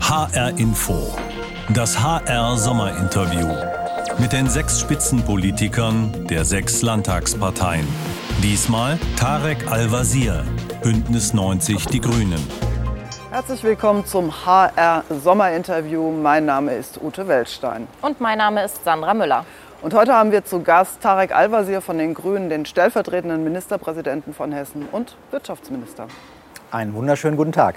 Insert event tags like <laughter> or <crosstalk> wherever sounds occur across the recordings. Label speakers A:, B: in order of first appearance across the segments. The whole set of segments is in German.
A: HR Info. Das HR Sommerinterview. Mit den sechs Spitzenpolitikern der sechs Landtagsparteien. Diesmal Tarek Al-Wazir, Bündnis 90 Die Grünen.
B: Herzlich willkommen zum HR Sommerinterview. Mein Name ist Ute Weltstein.
C: Und mein Name ist Sandra Müller.
B: Und heute haben wir zu Gast Tarek Al-Wazir von den Grünen, den stellvertretenden Ministerpräsidenten von Hessen und Wirtschaftsminister.
D: Einen wunderschönen guten Tag.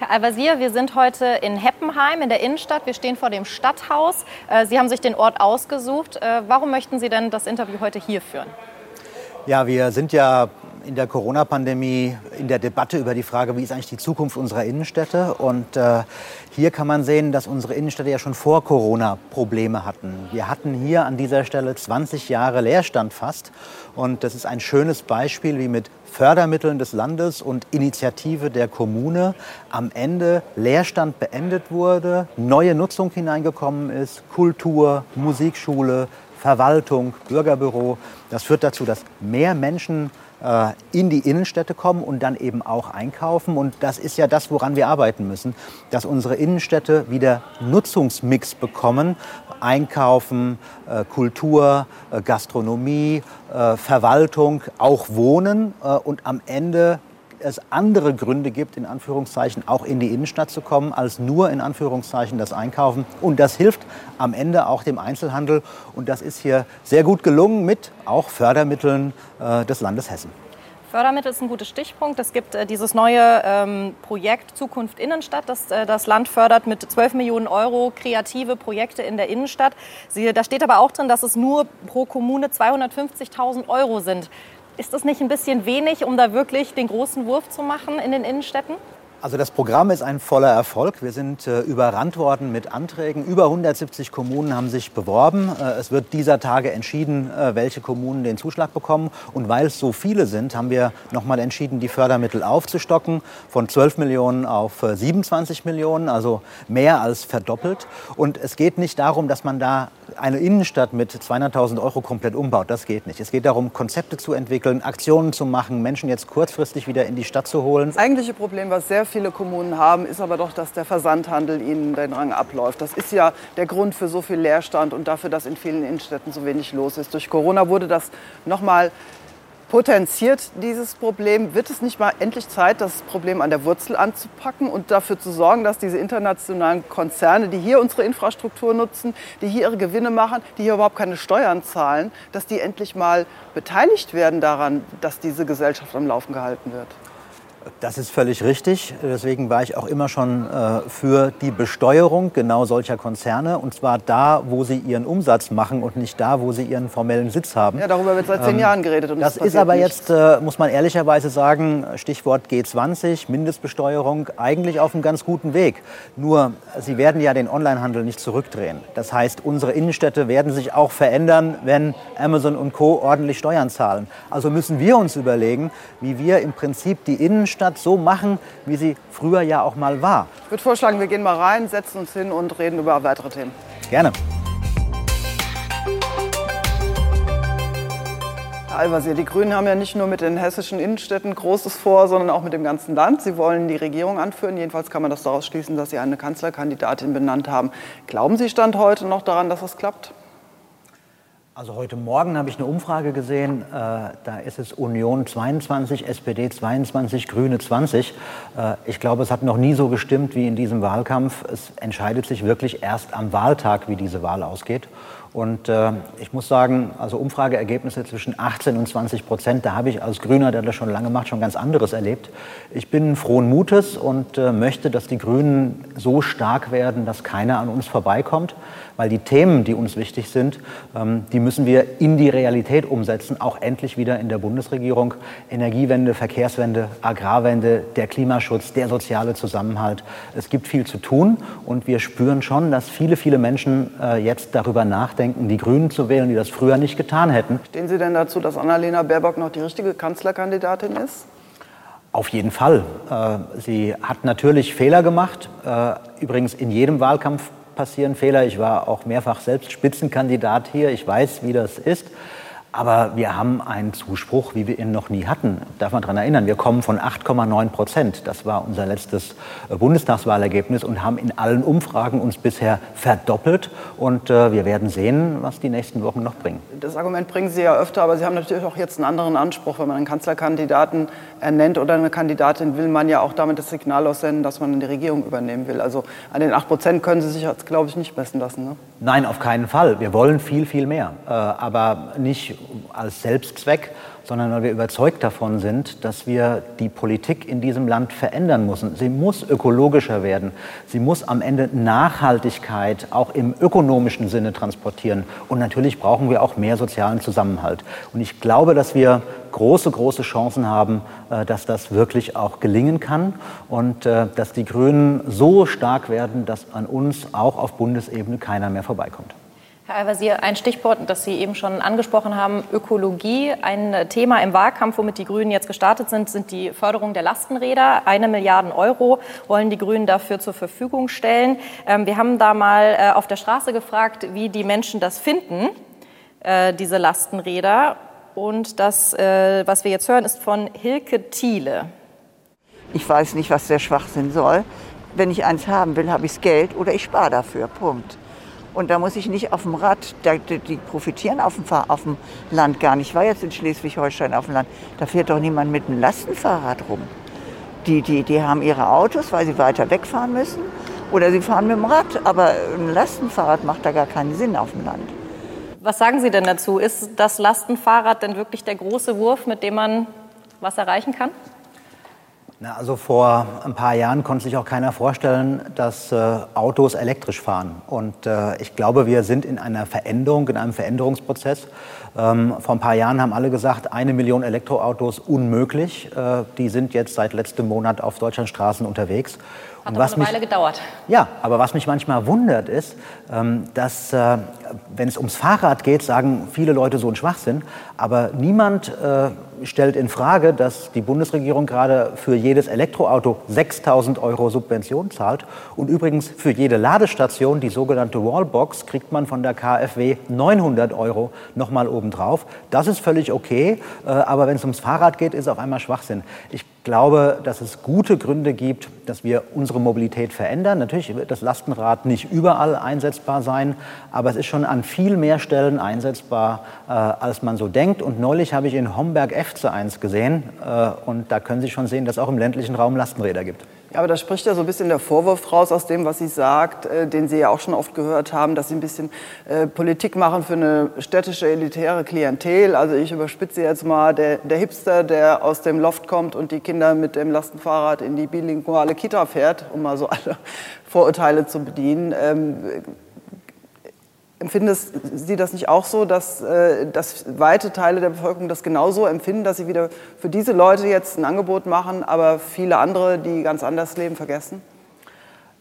C: Herr Al-Wazir, wir sind heute in Heppenheim in der Innenstadt. Wir stehen vor dem Stadthaus. Äh, Sie haben sich den Ort ausgesucht. Äh, warum möchten Sie denn das Interview heute hier führen?
D: Ja, wir sind ja in der Corona-Pandemie in der Debatte über die Frage, wie ist eigentlich die Zukunft unserer Innenstädte. Und äh, hier kann man sehen, dass unsere Innenstädte ja schon vor Corona Probleme hatten. Wir hatten hier an dieser Stelle 20 Jahre Leerstand fast. Und das ist ein schönes Beispiel, wie mit Fördermitteln des Landes und Initiative der Kommune am Ende Leerstand beendet wurde, neue Nutzung hineingekommen ist, Kultur, Musikschule, Verwaltung, Bürgerbüro. Das führt dazu, dass mehr Menschen in die Innenstädte kommen und dann eben auch einkaufen. Und das ist ja das, woran wir arbeiten müssen, dass unsere Innenstädte wieder Nutzungsmix bekommen. Einkaufen, äh, Kultur, äh, Gastronomie, Verwaltung, auch Wohnen und am Ende es andere Gründe gibt, in Anführungszeichen auch in die Innenstadt zu kommen, als nur in Anführungszeichen das Einkaufen. Und das hilft am Ende auch dem Einzelhandel. Und das ist hier sehr gut gelungen mit auch Fördermitteln äh, des Landes Hessen.
C: Fördermittel ist ein guter Stichpunkt. Es gibt äh, dieses neue ähm, Projekt Zukunft Innenstadt, das äh, das Land fördert mit 12 Millionen Euro kreative Projekte in der Innenstadt. Sie, da steht aber auch drin, dass es nur pro Kommune 250.000 Euro sind. Ist das nicht ein bisschen wenig, um da wirklich den großen Wurf zu machen in den Innenstädten?
D: Also das Programm ist ein voller Erfolg. Wir sind äh, überrannt worden mit Anträgen. Über 170 Kommunen haben sich beworben. Äh, es wird dieser Tage entschieden, äh, welche Kommunen den Zuschlag bekommen. Und weil es so viele sind, haben wir nochmal entschieden, die Fördermittel aufzustocken von 12 Millionen auf 27 äh, Millionen, also mehr als verdoppelt. Und es geht nicht darum, dass man da eine Innenstadt mit 200.000 Euro komplett umbaut. Das geht nicht. Es geht darum, Konzepte zu entwickeln, Aktionen zu machen, Menschen jetzt kurzfristig wieder in die Stadt zu holen.
B: Das eigentliche Problem, was sehr viele Kommunen haben, ist aber doch, dass der Versandhandel ihnen den Rang abläuft. Das ist ja der Grund für so viel Leerstand und dafür, dass in vielen Innenstädten so wenig los ist. Durch Corona wurde das noch mal potenziert dieses Problem. Wird es nicht mal endlich Zeit, das Problem an der Wurzel anzupacken und dafür zu sorgen, dass diese internationalen Konzerne, die hier unsere Infrastruktur nutzen, die hier ihre Gewinne machen, die hier überhaupt keine Steuern zahlen, dass die endlich mal beteiligt werden daran, dass diese Gesellschaft am Laufen gehalten wird?
D: Das ist völlig richtig. Deswegen war ich auch immer schon äh, für die Besteuerung genau solcher Konzerne. Und zwar da, wo sie ihren Umsatz machen und nicht da, wo sie ihren formellen Sitz haben.
B: Ja, darüber wird seit zehn ähm, Jahren geredet.
D: Und das ist aber nichts. jetzt, äh, muss man ehrlicherweise sagen, Stichwort G20, Mindestbesteuerung, eigentlich auf einem ganz guten Weg. Nur, sie werden ja den Onlinehandel nicht zurückdrehen. Das heißt, unsere Innenstädte werden sich auch verändern, wenn Amazon und Co. ordentlich Steuern zahlen. Also müssen wir uns überlegen, wie wir im Prinzip die Innenstädte Innenstadt so machen, wie sie früher ja auch mal war.
B: Ich würde vorschlagen, wir gehen mal rein, setzen uns hin und reden über weitere Themen.
D: Gerne.
B: Herr Alvasier, die Grünen haben ja nicht nur mit den hessischen Innenstädten Großes vor, sondern auch mit dem ganzen Land. Sie wollen die Regierung anführen. Jedenfalls kann man das daraus schließen, dass Sie eine Kanzlerkandidatin benannt haben. Glauben Sie Stand heute noch daran, dass das klappt?
D: Also heute Morgen habe ich eine Umfrage gesehen, äh, da ist es Union 22, SPD 22, Grüne 20. Äh, ich glaube, es hat noch nie so gestimmt wie in diesem Wahlkampf. Es entscheidet sich wirklich erst am Wahltag, wie diese Wahl ausgeht. Und äh, ich muss sagen, also Umfrageergebnisse zwischen 18 und 20 Prozent, da habe ich als Grüner, der das schon lange macht, schon ganz anderes erlebt. Ich bin frohen Mutes und äh, möchte, dass die Grünen so stark werden, dass keiner an uns vorbeikommt, weil die Themen, die uns wichtig sind, ähm, die müssen wir in die Realität umsetzen, auch endlich wieder in der Bundesregierung. Energiewende, Verkehrswende, Agrarwende, der Klimaschutz, der soziale Zusammenhalt. Es gibt viel zu tun und wir spüren schon, dass viele, viele Menschen äh, jetzt darüber nachdenken, nachdenken, die Grünen zu wählen, die das früher nicht getan hätten.
B: Stehen Sie denn dazu, dass Annalena Baerbock noch die richtige Kanzlerkandidatin ist?
D: Auf jeden Fall. Äh, sie hat natürlich Fehler gemacht. Äh, übrigens in jedem Wahlkampf passieren Fehler. Ich war auch mehrfach selbst Spitzenkandidat hier. Ich weiß, wie das ist. Aber wir haben einen Zuspruch, wie wir ihn noch nie hatten. Darf man daran erinnern, wir kommen von 8,9 Prozent. Das war unser letztes äh, Bundestagswahlergebnis und haben in allen Umfragen uns bisher verdoppelt. Und äh, wir werden sehen, was die nächsten Wochen noch bringen.
B: Das Argument bringen Sie ja öfter, aber Sie haben natürlich auch jetzt einen anderen Anspruch. Wenn man einen Kanzlerkandidaten ernennt oder eine Kandidatin, will man ja auch damit das Signal aussenden, dass man die Regierung übernehmen will. Also an den 8 Prozent können Sie sich jetzt, glaube ich, nicht messen lassen. Ne?
D: Nein, auf keinen Fall. Wir wollen viel, viel mehr. Äh, aber nicht als Selbstzweck, sondern weil wir überzeugt davon sind, dass wir die Politik in diesem Land verändern müssen. Sie muss ökologischer werden. Sie muss am Ende Nachhaltigkeit auch im ökonomischen Sinne transportieren. Und natürlich brauchen wir auch mehr sozialen Zusammenhalt. Und ich glaube, dass wir große, große Chancen haben, äh, dass das wirklich auch gelingen kann und äh, dass die Grünen so stark werden, dass an uns auch auf Bundesebene keiner mehr vorbeikommt.
C: Herr Al-Wazir, ein Stichwort, das Sie eben schon angesprochen haben, Ökologie. Ein Thema im Wahlkampf, womit die Grünen jetzt gestartet sind, sind die Förderung der Lastenräder. Eine Milliarde Euro wollen die Grünen dafür zur Verfügung stellen. Ähm, wir haben da mal äh, auf der Straße gefragt, wie die Menschen das finden, diese Lastenräder. Und das, äh, was wir jetzt hören, ist von Hilke Thiele.
E: Ich weiß nicht, was der Schwachsinn soll. Wenn ich eins haben will, habe ich das Geld oder ich spare dafür. Punkt. Und da muss ich nicht auf dem Rad, die, die profitieren auf dem, auf dem Land gar nicht. Ich war jetzt in Schleswig-Holstein auf dem Land, da fährt doch niemand mit einem Lastenfahrrad rum. Die, die, die haben ihre Autos, weil sie weiter wegfahren müssen. Oder sie fahren mit dem Rad, aber ein Lastenfahrrad macht da gar keinen Sinn auf dem Land.
C: Was sagen Sie denn dazu? Ist das Lastenfahrrad denn wirklich der große Wurf, mit dem man was erreichen kann?
D: Na, also vor ein paar Jahren konnte sich auch keiner vorstellen, dass äh, Autos elektrisch fahren. Und äh, ich glaube, wir sind in einer Veränderung, in einem Veränderungsprozess. Ähm, vor ein paar Jahren haben alle gesagt, eine Million Elektroautos unmöglich. Äh, die sind jetzt seit letztem Monat auf Deutschlands Straßen unterwegs.
C: Hat und was eine Weile gedauert.
D: Ja, aber was mich manchmal wundert ist, ähm, dass, äh, wenn es ums Fahrrad geht, sagen viele Leute so ein Schwachsinn, aber niemand äh, stellt in Frage, dass die Bundesregierung gerade für jedes Elektroauto 6.000 Euro Subvention zahlt. Und übrigens für jede Ladestation, die sogenannte Wallbox, kriegt man von der KfW 900 Euro nochmal obendrauf. Das ist völlig okay, äh, aber wenn es ums Fahrrad geht, ist auf einmal Schwachsinn. Ich glaube, dass es gute Gründe gibt, dass wir unsere Mobilität verändern. Natürlich wird das Lastenrad nicht überall einsetzbar sein, aber es ist schon an viel mehr Stellen einsetzbar, äh, als man so denkt. Und neulich habe ich in Homberg-Efze eins gesehen äh, und da können Sie schon sehen, dass es auch im ländlichen Raum Lastenräder gibt.
B: Ja, aber da spricht ja so ein bisschen der Vorwurf raus aus dem, was sie sagt, äh, den Sie ja auch schon oft gehört haben, dass Sie ein bisschen äh, Politik machen für eine städtische elitäre Klientel. Also ich überspitze jetzt mal, der, der, Hipster, der aus dem Loft kommt und die Kinder mit dem Lastenfahrrad in die bilinguale Kita fährt, um mal so alle Vorurteile zu bedienen. Ähm, Empfinden Sie das nicht auch so, dass, äh, dass weite Teile der Bevölkerung das genauso empfinden, dass Sie wieder für diese Leute jetzt ein Angebot machen, aber viele andere, die ganz anders leben, vergessen?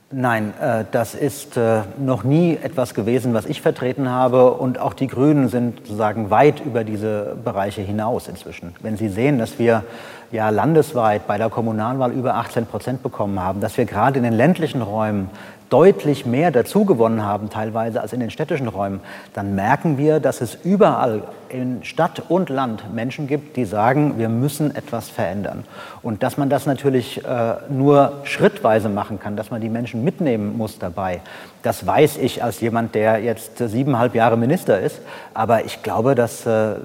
D: Nein, äh, das ist äh, noch nie etwas gewesen, was ich vertreten habe. Und auch die Grünen sind sozusagen weit über diese Bereiche hinaus inzwischen. Wenn Sie sehen, dass wir ja landesweit bei der Kommunalwahl über 18 Prozent bekommen haben, dass wir gerade in den ländlichen Räumen deutlich mehr dazugewonnen haben, teilweise als in den städtischen Räumen, dann merken wir, dass es überall in Stadt und Land Menschen gibt, die sagen, wir müssen etwas verändern. Und dass man das natürlich äh, nur schrittweise machen kann, dass man die Menschen mitnehmen muss dabei, das weiß ich als jemand, der jetzt siebeneinhalb Jahre Minister ist. Aber ich glaube, dass äh,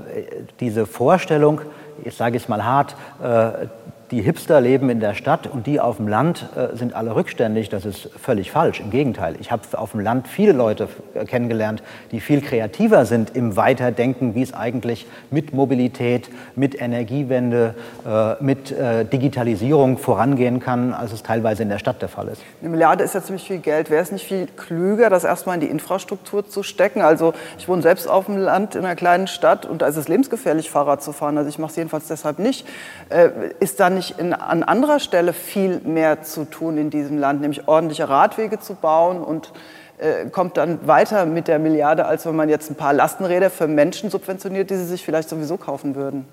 D: diese Vorstellung, ich sage es mal hart, äh, die Hipster leben in der Stadt und die auf dem Land äh, sind alle rückständig. Das ist völlig falsch. Im Gegenteil. Ich habe auf dem Land viele Leute äh, kennengelernt, die viel kreativer sind im Weiterdenken, wie es eigentlich mit Mobilität, mit Energiewende, äh, mit äh, Digitalisierung vorangehen kann, als es teilweise in der Stadt der Fall ist.
B: Eine Milliarde ist ja ziemlich viel Geld. Wäre es nicht viel klüger, das erstmal in die Infrastruktur zu stecken? Also ich wohne selbst auf dem Land in einer kleinen Stadt und da ist es lebensgefährlich, Fahrrad zu fahren. Also ich mache es jedenfalls deshalb nicht. Äh, ist da nicht nicht in, an anderer Stelle viel mehr zu tun in diesem Land, nämlich ordentliche Radwege zu bauen und äh, kommt dann weiter mit der Milliarde, als wenn man jetzt ein paar Lastenräder für Menschen subventioniert, die sie sich vielleicht sowieso kaufen würden?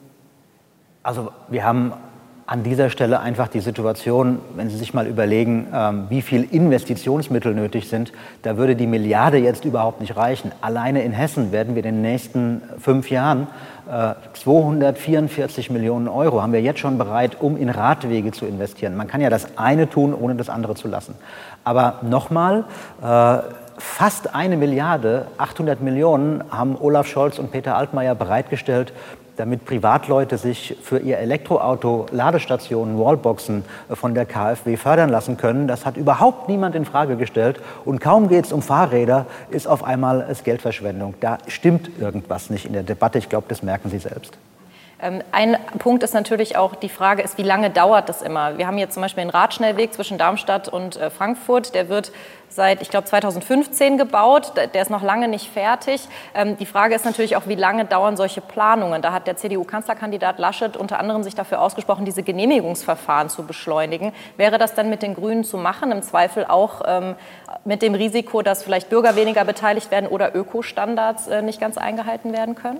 D: Also wir haben an dieser Stelle einfach die Situation, wenn Sie sich mal überlegen, ähm, wie viel Investitionsmittel nötig sind, da würde die Milliarde jetzt überhaupt nicht reichen. Alleine in Hessen werden wir in den nächsten fünf Jahren 244 äh, Millionen Euro haben wir jetzt schon bereit, um in Radwege zu investieren. Man kann ja das eine tun, ohne das andere zu lassen. Aber nochmal, äh, fast eine Milliarde, 800 Millionen haben Olaf Scholz und Peter Altmaier bereitgestellt, damit Privatleute sich für ihr Elektroauto Ladestationen, Wallboxen von der KfW fördern lassen können. Das hat überhaupt niemand in Frage gestellt. Und kaum geht es um Fahrräder, ist auf einmal es Geldverschwendung. Da stimmt irgendwas nicht in der Debatte. Ich glaube, das merken Sie selbst.
C: Ähm, ein Punkt ist natürlich auch die Frage, ist, wie lange dauert das immer? Wir haben hier zum Beispiel einen Radschnellweg zwischen Darmstadt und äh, Frankfurt. Der wird seit, ich glaube, 2015 gebaut. Der ist noch lange nicht fertig. Ähm, die Frage ist natürlich auch, wie lange dauern solche Planungen? Da hat der CDU-Kanzlerkandidat Laschet unter anderem sich dafür ausgesprochen, diese Genehmigungsverfahren zu beschleunigen. Wäre das dann mit den Grünen zu machen? Im Zweifel auch ähm, mit dem Risiko, dass vielleicht Bürger weniger beteiligt werden oder Ökostandards äh, nicht ganz eingehalten werden können?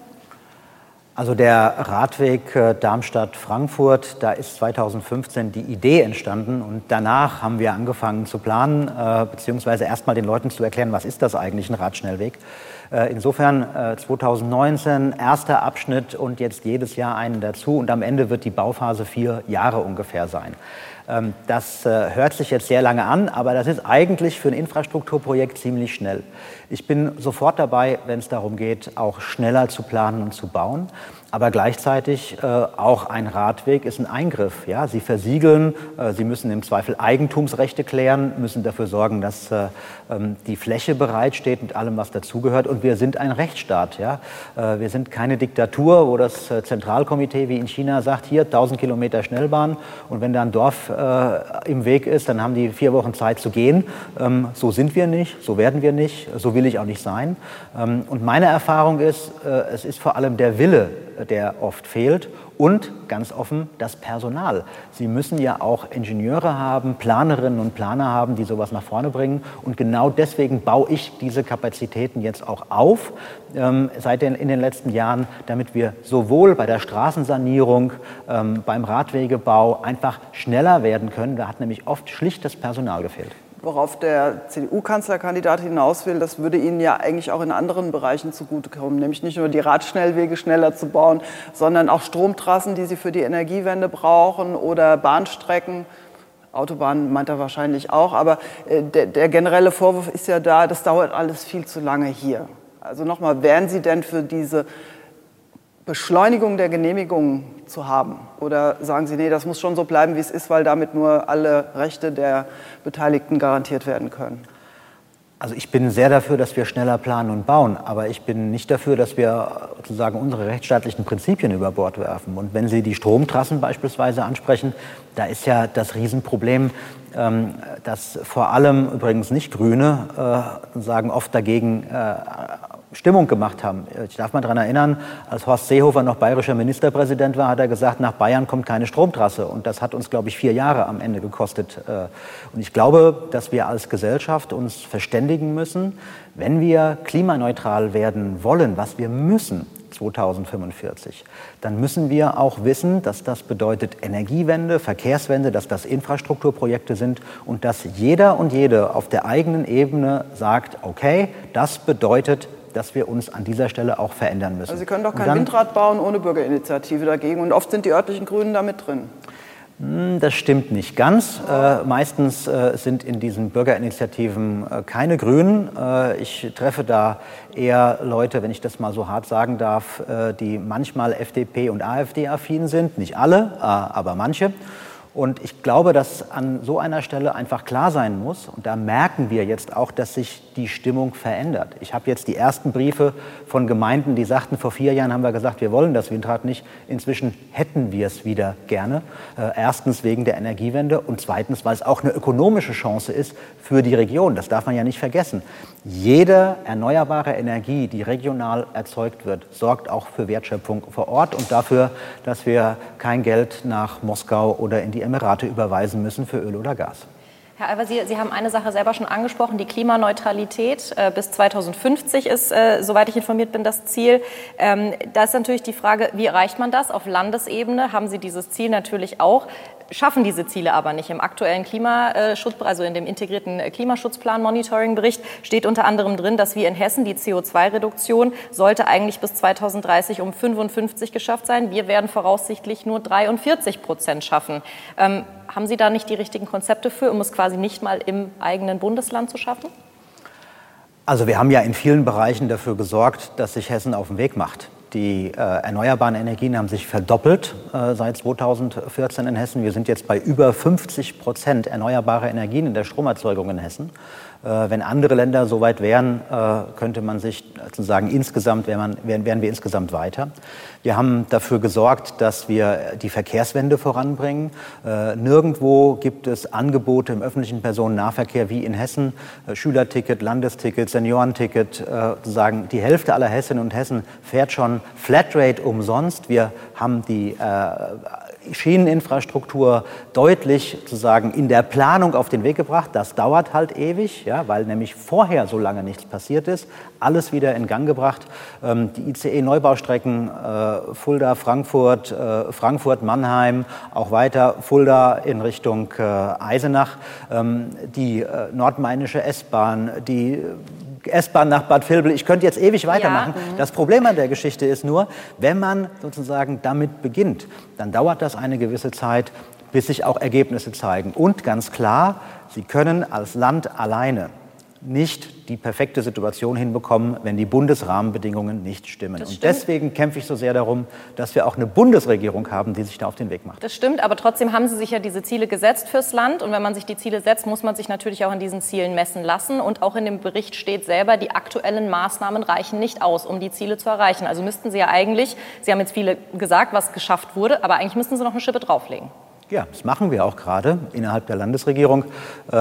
D: Also der Radweg äh, Darmstadt-Frankfurt, da ist 2015 die Idee entstanden und danach haben wir angefangen zu planen, äh, beziehungsweise erstmal den Leuten zu erklären, was ist das eigentlich, ein Radschnellweg. Äh, insofern 2019 erster Abschnitt und jetzt jedes Jahr einen dazu und am Ende wird die Bauphase vier Jahre ungefähr sein. Ähm, das äh, hört sich jetzt sehr lange an, aber das ist eigentlich für ein Infrastrukturprojekt ziemlich schnell. Ich bin sofort dabei, wenn es darum geht, auch schneller zu planen und zu bauen. Aber gleichzeitig äh, auch ein Radweg ist ein Eingriff. Ja? Sie versiegeln, äh, Sie müssen im Zweifel Eigentumsrechte klären, müssen dafür sorgen, dass äh, ähm, die Fläche bereitsteht mit allem, was dazugehört. Und wir sind ein Rechtsstaat. Ja? Äh, wir sind keine Diktatur, wo das äh, Zentralkomitee wie in China sagt, hier 1000 Kilometer Schnellbahn. Und wenn da ein Dorf äh, im Weg ist, dann haben die vier Wochen Zeit zu gehen. Ähm, so sind wir nicht, so werden wir nicht, so will ich auch nicht sein. Ähm, und meine Erfahrung ist, es ist vor allem der Wille, der oft fehlt und ganz offen das Personal. Sie müssen ja auch Ingenieure haben, Planerinnen und Planer haben, die sowas nach vorne bringen. Und genau deswegen baue ich diese Kapazitäten jetzt auch auf ähm, seit den, in den letzten Jahren, damit wir sowohl bei der Straßensanierung, ähm, beim Radwegebau einfach schneller werden können. Da hat nämlich oft schlicht das Personal gefehlt
B: worauf der CDU-Kanzlerkandidat hinaus will, das würde Ihnen ja eigentlich auch in anderen Bereichen zugutekommen, nämlich nicht nur die Radschnellwege schneller zu bauen, sondern auch Stromtrassen, die Sie für die Energiewende brauchen oder Bahnstrecken. Autobahnen meint er wahrscheinlich auch, aber äh, der, der generelle Vorwurf ist ja da, das dauert alles viel zu lange hier. Also nochmal, wären Sie denn für diese Beschleunigung der Genehmigungen zu haben? Oder sagen Sie, nee, das muss schon so bleiben, wie es ist, weil damit nur alle Rechte der Beteiligten garantiert werden können?
D: Also ich bin sehr dafür, dass wir schneller planen und bauen, aber ich bin nicht dafür, dass wir sozusagen unsere rechtsstaatlichen Prinzipien über Bord werfen. Und wenn Sie die Stromtrassen beispielsweise ansprechen, da ist ja das Riesenproblem, ähm, dass vor allem übrigens nicht Grüne äh, sagen oft dagegen äh, Stimmung gemacht haben. Ich darf mal daran erinnern, als Horst Seehofer noch bayerischer Ministerpräsident war, hat er gesagt, nach Bayern kommt keine Stromtrasse. Und das hat uns, glaube ich, vier Jahre am Ende gekostet. Äh, und ich glaube, dass wir als Gesellschaft uns verständigen müssen, wenn wir klimaneutral werden wollen, was wir müssen, 2045, dann müssen wir auch wissen, dass das bedeutet Energiewende, Verkehrswende, dass das Infrastrukturprojekte sind und dass jeder und jede auf der eigenen Ebene sagt, okay, das bedeutet dass wir uns an dieser Stelle auch verändern müssen.
B: Also Sie können doch kein dann, Windrad bauen ohne Bürgerinitiative dagegen. Und oft sind die örtlichen Grünen da mit drin.
D: Hm, das stimmt nicht ganz. Äh, meistens äh, sind in diesen Bürgerinitiativen äh, keine Grünen. Äh, ich treffe da eher Leute, wenn ich das mal so hart sagen darf, äh, die manchmal FDP und AfD affin sind. Nicht alle, äh, aber manche. Und ich glaube, dass an so einer Stelle einfach klar sein muss, und da merken wir jetzt auch, dass sich die Stimmung verändert. Ich habe jetzt die ersten Briefe von Gemeinden, die sagten, vor vier Jahren haben wir gesagt, wir wollen das Windrad nicht. Inzwischen hätten wir es wieder gerne. Äh, erstens wegen der Energiewende und zweitens, weil es auch eine ökonomische Chance ist für die Region. Das darf man ja nicht vergessen. Jede erneuerbare Energie, die regional erzeugt wird, sorgt auch für Wertschöpfung vor Ort und dafür, dass wir kein Geld nach Moskau oder in die Emirate überweisen müssen für Öl oder Gas.
C: Herr Sie, Sie, haben eine Sache selber schon angesprochen, die Klimaneutralität äh, bis 2050 ist, äh, soweit ich informiert bin, das Ziel. Ähm, da ist natürlich die Frage, wie erreicht man das? Auf Landesebene haben Sie dieses Ziel natürlich auch schaffen diese Ziele aber nicht. Im aktuellen Klimaschutz, also in dem integrierten Klimaschutzplan Monitoring Bericht steht unter anderem drin, dass wir in Hessen die CO2-Reduktion sollte eigentlich bis 2030 um 55 geschafft sein. Wir werden voraussichtlich nur 43 Prozent schaffen. Ähm, haben Sie da nicht die richtigen Konzepte für, um es quasi nicht mal im eigenen Bundesland zu schaffen?
D: Also wir haben ja in vielen Bereichen dafür gesorgt, dass sich Hessen auf den Weg macht. Die äh, erneuerbaren Energien haben sich verdoppelt äh, seit 2014 in Hessen. Wir sind jetzt bei über 50 Prozent erneuerbare Energien in der Stromerzeugung in Hessen. Äh, wenn andere Länder so weit wären, äh, könnte man sich sozusagen insgesamt, wären, wir insgesamt weiter. Wir haben dafür gesorgt, dass wir die Verkehrswende voranbringen. Äh, nirgendwo gibt es Angebote im öffentlichen Personennahverkehr wie in Hessen. Schülerticket, Landesticket, Seniorenticket, sozusagen die Hälfte aller Hessinnen und Hessen fährt schon Flatrate umsonst. Wir haben die Schieneninfrastruktur deutlich sozusagen in der Planung auf den Weg gebracht. Das dauert halt ewig, ja, weil nämlich vorher so lange nichts passiert ist. Alles wieder in Gang gebracht. Ähm, die ICE-Neubaustrecken äh, Fulda, Frankfurt, äh, Frankfurt, Mannheim, auch weiter Fulda in Richtung äh, Eisenach, ähm, die äh, nordmainische S-Bahn, die S-Bahn nach Bad Vilbel. Ich könnte jetzt ewig weitermachen. Ja. Mhm. Das Problem an der Geschichte ist nur, wenn man sozusagen damit beginnt, dann dauert das eine gewisse Zeit, bis sich auch Ergebnisse zeigen. Und ganz klar, Sie können als Land alleine nicht die perfekte Situation hinbekommen, wenn die Bundesrahmenbedingungen nicht stimmen. Und deswegen kämpfe ich so sehr darum, dass wir auch eine Bundesregierung haben, die sich da auf den Weg macht.
C: Das stimmt, aber trotzdem haben Sie sich ja diese Ziele gesetzt fürs Land. Und wenn man sich die Ziele setzt, muss man sich natürlich auch an diesen Zielen messen lassen. Und auch in dem Bericht steht selber, die aktuellen Maßnahmen reichen nicht aus, um die Ziele zu erreichen. Also müssten Sie ja eigentlich, Sie haben jetzt viele gesagt, was geschafft wurde, aber eigentlich müssten Sie noch eine Schippe drauflegen.
D: Ja, das machen wir auch gerade. Innerhalb der Landesregierung äh,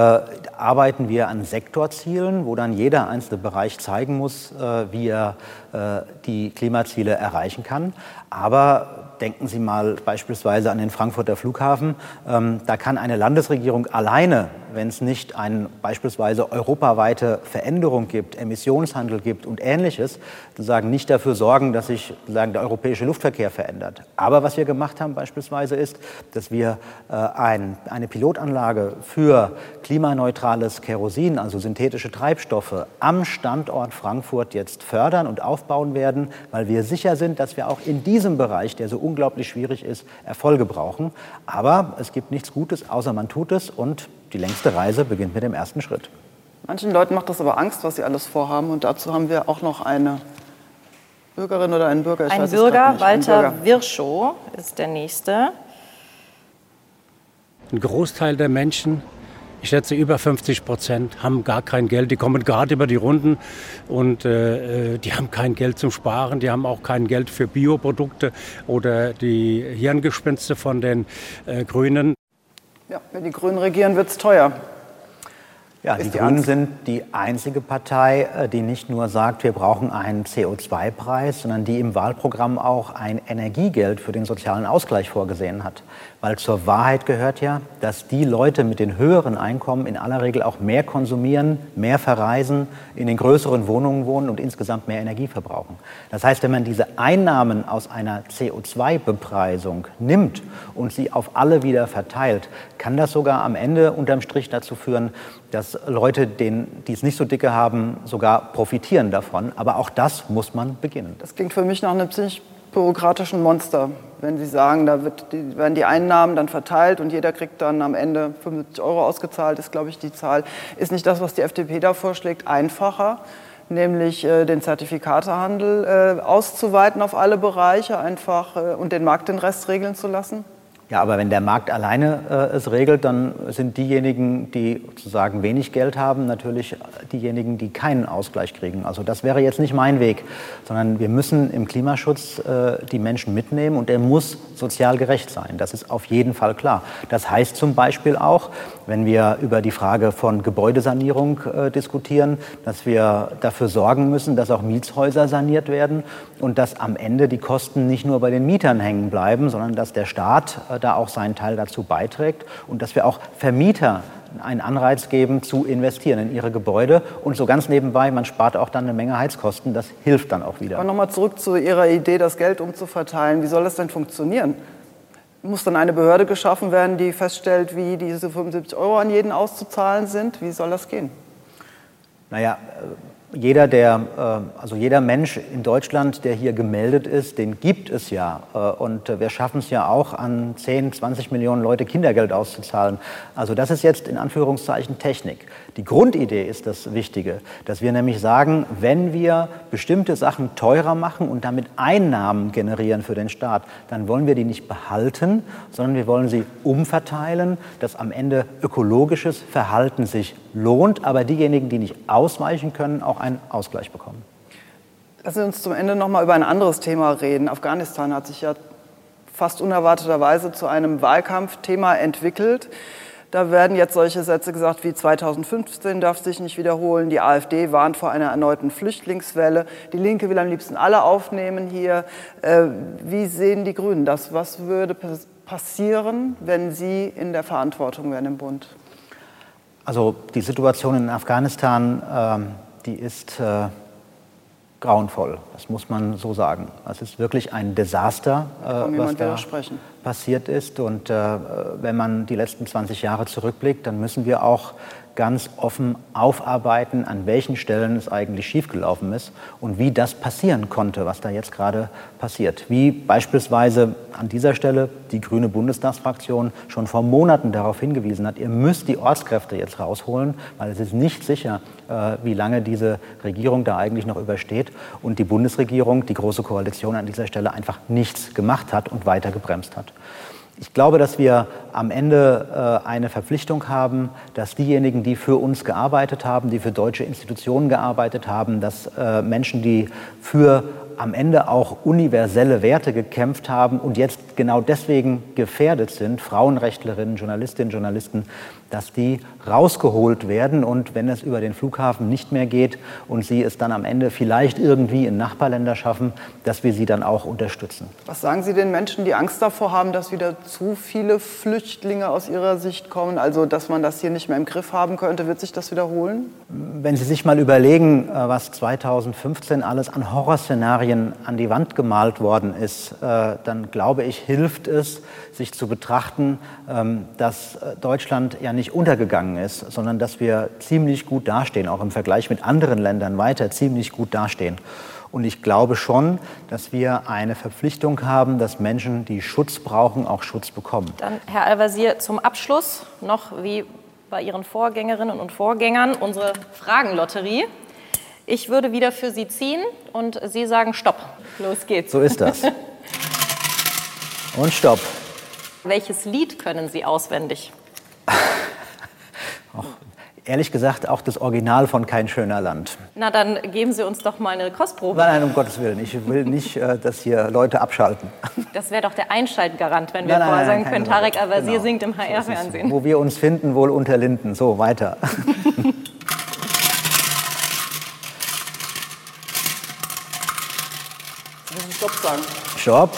D: arbeiten wir an Sektorzielen, wo dann jeder einzelne Bereich zeigen muss, äh, wie er äh, die Klimaziele erreichen kann. Aber denken Sie mal beispielsweise an den Frankfurter Flughafen. Ähm, da kann eine Landesregierung alleine, wenn es nicht eine beispielsweise europaweite Veränderung gibt, Emissionshandel gibt und Ähnliches, sozusagen nicht dafür sorgen, dass sich sozusagen der europäische Luftverkehr verändert. Aber was wir gemacht haben beispielsweise ist, dass wir äh, ein, eine Pilotanlage für klimaneutrales Kerosin, also synthetische Treibstoffe, am Standort Frankfurt jetzt fördern und aufbauen werden, weil wir sicher sind, dass wir auch in diesem Bereich, der so unglaublich schwierig ist, Erfolge brauchen. Aber es gibt nichts Gutes, außer man tut es und die längste Reise beginnt mit dem ersten Schritt.
B: Manchen Leuten macht das aber Angst, was sie alles vorhaben. Und dazu haben wir auch noch eine Bürgerin oder einen Bürger.
C: Ich ein Bürger, Walter Bürger. Wirschow ist der Nächste.
F: Ein Großteil der Menschen ich schätze über 50 Prozent haben gar kein Geld. Die kommen gerade über die Runden und äh, die haben kein Geld zum Sparen. Die haben auch kein Geld für Bioprodukte oder die Hirngespinste von den äh, Grünen.
B: Ja, wenn die Grünen regieren, wird es teuer.
D: Ja, die, die Grünen Angst? sind die einzige Partei, äh, die nicht nur sagt, wir brauchen einen CO2-Preis, sondern die im Wahlprogramm auch ein Energiegeld für den sozialen Ausgleich vorgesehen hat. Weil zur Wahrheit gehört ja, dass die Leute mit den höheren Einkommen in aller Regel auch mehr konsumieren, mehr verreisen, in den größeren Wohnungen wohnen und insgesamt mehr Energie verbrauchen. Das heißt, wenn man diese Einnahmen aus einer CO2-Bepreisung nimmt und sie auf alle wieder verteilt, kann das sogar am Ende unterm Strich dazu führen, dass Leute, die es nicht so dicke haben, sogar profitieren davon. Aber auch das muss man beginnen.
B: Das klingt für mich nach einem ziemlich bürokratischen Monster. Wenn Sie sagen, da die, werden die Einnahmen dann verteilt und jeder kriegt dann am Ende 75 Euro ausgezahlt, ist, glaube ich, die Zahl. Ist nicht das, was die FDP da vorschlägt, einfacher? nämlich äh, den Zertifikatehandel äh, auszuweiten auf alle Bereiche einfach äh, und den Markt den Rest regeln zu lassen?
D: Ja, aber wenn der Markt alleine äh, es regelt, dann sind diejenigen, die sozusagen wenig Geld haben, natürlich diejenigen, die keinen Ausgleich kriegen. Also das wäre jetzt nicht mein Weg, sondern wir müssen im Klimaschutz äh, die Menschen mitnehmen und er muss sozial gerecht sein. Das ist auf jeden Fall klar. Das heißt zum Beispiel auch, wenn wir über die Frage von Gebäudesanierung äh, diskutieren, dass wir dafür sorgen müssen, dass auch Mietshäuser saniert werden und dass am Ende die Kosten nicht nur bei den Mietern hängen bleiben, sondern dass der Staat äh, da auch seinen Teil dazu beiträgt und dass wir auch Vermieter einen Anreiz geben, zu investieren in ihre Gebäude. Und so ganz nebenbei, man spart auch dann eine Menge Heizkosten. Das hilft dann auch wieder.
B: Aber nochmal zurück zu Ihrer Idee, das Geld umzuverteilen. Wie soll das denn funktionieren? Muss dann eine Behörde geschaffen werden, die feststellt, wie diese 75 Euro an jeden auszuzahlen sind? Wie soll das gehen?
D: Naja, jeder, der, äh, also jeder Mensch in Deutschland, der hier gemeldet ist, den gibt es ja. Äh, und wir schaffen es ja auch, an 10, 20 Millionen Leute Kindergeld auszuzahlen. Also das ist jetzt in Anführungszeichen Technik. Die Grundidee ist das Wichtige, dass wir nämlich sagen, wenn wir bestimmte Sachen teurer machen und damit Einnahmen generieren für den Staat, dann wollen wir die nicht behalten, sondern wir wollen sie umverteilen, dass am Ende ökologisches Verhalten sich lohnt, aber diejenigen, die nicht ausweichen können, auch einen Ausgleich bekommen.
B: Lassen Sie uns zum Ende noch mal über ein anderes Thema reden. Afghanistan hat sich ja fast unerwarteterweise zu einem Wahlkampfthema entwickelt. Da werden jetzt solche Sätze gesagt wie 2015 darf sich nicht wiederholen. Die AfD warnt vor einer erneuten Flüchtlingswelle. Die Linke will am liebsten alle aufnehmen hier. Äh, wie sehen die Grünen das? Was würde passieren, wenn Sie in der Verantwortung wären im Bund?
D: Also die Situation in Afghanistan, äh, die ist äh, grauenvoll, das muss man so sagen. Es ist wirklich ein Desaster, äh, was da passiert ist. Und äh, wenn man die letzten 20 Jahre zurückblickt, dann müssen wir auch ganz offen aufarbeiten, an welchen Stellen es eigentlich schiefgelaufen ist und wie das passieren konnte, was da jetzt gerade passiert. Wie beispielsweise an dieser Stelle die grüne Bundestagsfraktion schon vor Monaten darauf hingewiesen hat, ihr müsst die Ortskräfte jetzt rausholen, weil es ist nicht sicher, äh, wie lange diese Regierung da eigentlich noch übersteht und die Bundesregierung, die Große Koalition an dieser Stelle einfach nichts gemacht hat und weiter gebremst hat. Ich glaube, dass wir am Ende äh, eine Verpflichtung haben, dass diejenigen, die für uns gearbeitet haben, die für deutsche Institutionen gearbeitet haben, dass äh, Menschen, die für am Ende auch universelle Werte gekämpft haben und jetzt genau deswegen gefährdet sind, Frauenrechtlerinnen, Journalistinnen, Journalisten, dass die rausgeholt werden und wenn es über den Flughafen nicht mehr geht und sie es dann am Ende vielleicht irgendwie in Nachbarländer schaffen, dass wir sie dann auch unterstützen.
B: Was sagen Sie den Menschen, die Angst davor haben, dass wieder zu viele Flüchtlinge aus ihrer Sicht kommen, also dass man das hier nicht mehr im Griff haben könnte? Wird sich das wiederholen?
D: Wenn Sie sich mal überlegen, äh, was 2015 alles an Horrorszenarien an die Wand gemalt worden ist, äh, dann glaube ich, hilft es, sich zu betrachten, ähm, dass äh, Deutschland ja nicht untergegangen ist, sondern dass wir ziemlich gut dastehen, auch im Vergleich mit anderen Ländern weiter ziemlich gut dastehen. Und ich glaube schon, dass wir eine Verpflichtung haben, dass Menschen, die Schutz brauchen, auch Schutz bekommen.
C: Dann, Herr Al-Wazir, zum Abschluss noch wie bei Ihren Vorgängerinnen und Vorgängern unsere Fragenlotterie. Ich würde wieder für Sie ziehen und Sie sagen Stopp. Los geht's.
D: So ist das. <laughs> Und Stopp.
C: Welches Lied können Sie auswendig?
D: Auch, ehrlich gesagt, auch das Original von Kein schöner Land.
C: Na, dann geben Sie uns doch mal eine Kostprobe.
D: Nein, nein, um Gottes Willen. Ich will nicht, äh, dass hier Leute abschalten.
C: Das wäre doch der Einschaltgarant, wenn wir nein, vorher sagen können, Tarek Al-Wazir genau. singt im HR-Fernsehen.
D: So wo wir uns finden, wohl unter Linden. So, weiter.
B: Stopp sagen.
D: Stopp.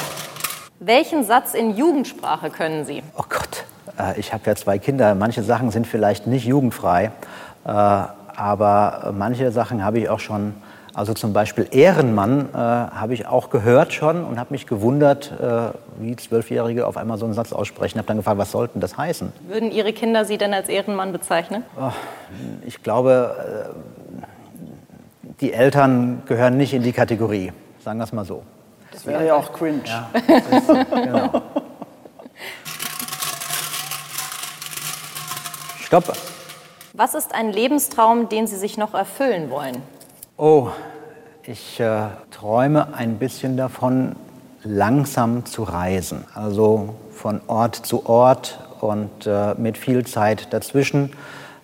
C: Welchen Satz in Jugendsprache können Sie?
D: Oh Gott, ich habe ja zwei Kinder. Manche Sachen sind vielleicht nicht jugendfrei, äh, aber manche Sachen habe ich auch schon. Also zum Beispiel Ehrenmann äh, habe ich auch gehört schon und habe mich gewundert, äh, wie Zwölfjährige auf einmal so einen Satz aussprechen. Ich habe dann gefragt, was sollte das heißen?
C: Würden Ihre Kinder Sie denn als Ehrenmann bezeichnen?
D: Oh, ich glaube, äh, die Eltern gehören nicht in die Kategorie, sagen wir es mal so.
B: Das wäre ja auch cringe. Ja,
D: ist, genau. <laughs> Stopp.
C: Was ist ein Lebenstraum, den Sie sich noch erfüllen wollen?
D: Oh, ich äh, träume ein bisschen davon, langsam zu reisen. Also von Ort zu Ort und äh, mit viel Zeit dazwischen.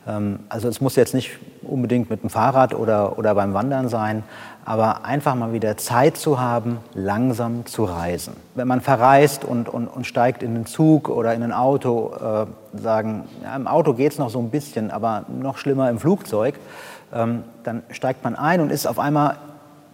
D: Ähm, also es muss jetzt nicht unbedingt mit dem Fahrrad oder, oder beim Wandern sein, aber einfach mal wieder Zeit zu haben, langsam zu reisen. Wenn man verreist und, und, und steigt in den Zug oder in ein Auto, äh, sagen, ja, im Auto geht es noch so ein bisschen, aber noch schlimmer im Flugzeug, ähm, dann steigt man ein und ist auf einmal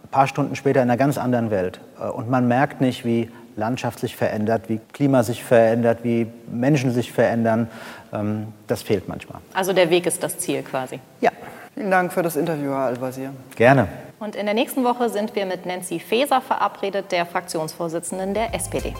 D: ein paar Stunden später in einer ganz anderen Welt. Äh, und man merkt nicht, wie Landschaft sich verändert, wie Klima sich verändert, wie Menschen sich verändern. Ähm, das fehlt manchmal.
C: Also der Weg ist das Ziel quasi.
D: Ja.
B: Vielen Dank für das Interview, Herr Al-Wazir.
D: Gerne.
C: Und in der nächsten Woche sind wir mit Nancy Faeser verabredet, der Fraktionsvorsitzenden der SPD.